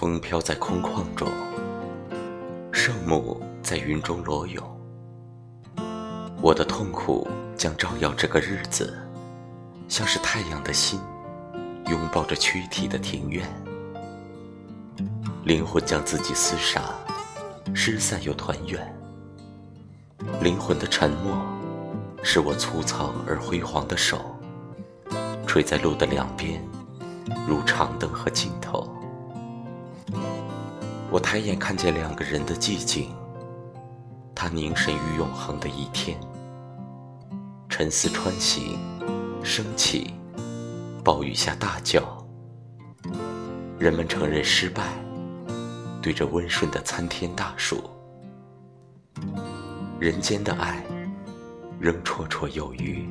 风飘在空旷中，圣母在云中裸泳。我的痛苦将照耀这个日子，像是太阳的心，拥抱着躯体的庭院。灵魂将自己厮杀，失散又团圆。灵魂的沉默，是我粗糙而辉煌的手，垂在路的两边，如长灯和尽头。我抬眼看见两个人的寂静，他凝神于永恒的一天。沉思穿行，升起，暴雨下大叫。人们承认失败，对着温顺的参天大树。人间的爱，仍绰绰有余。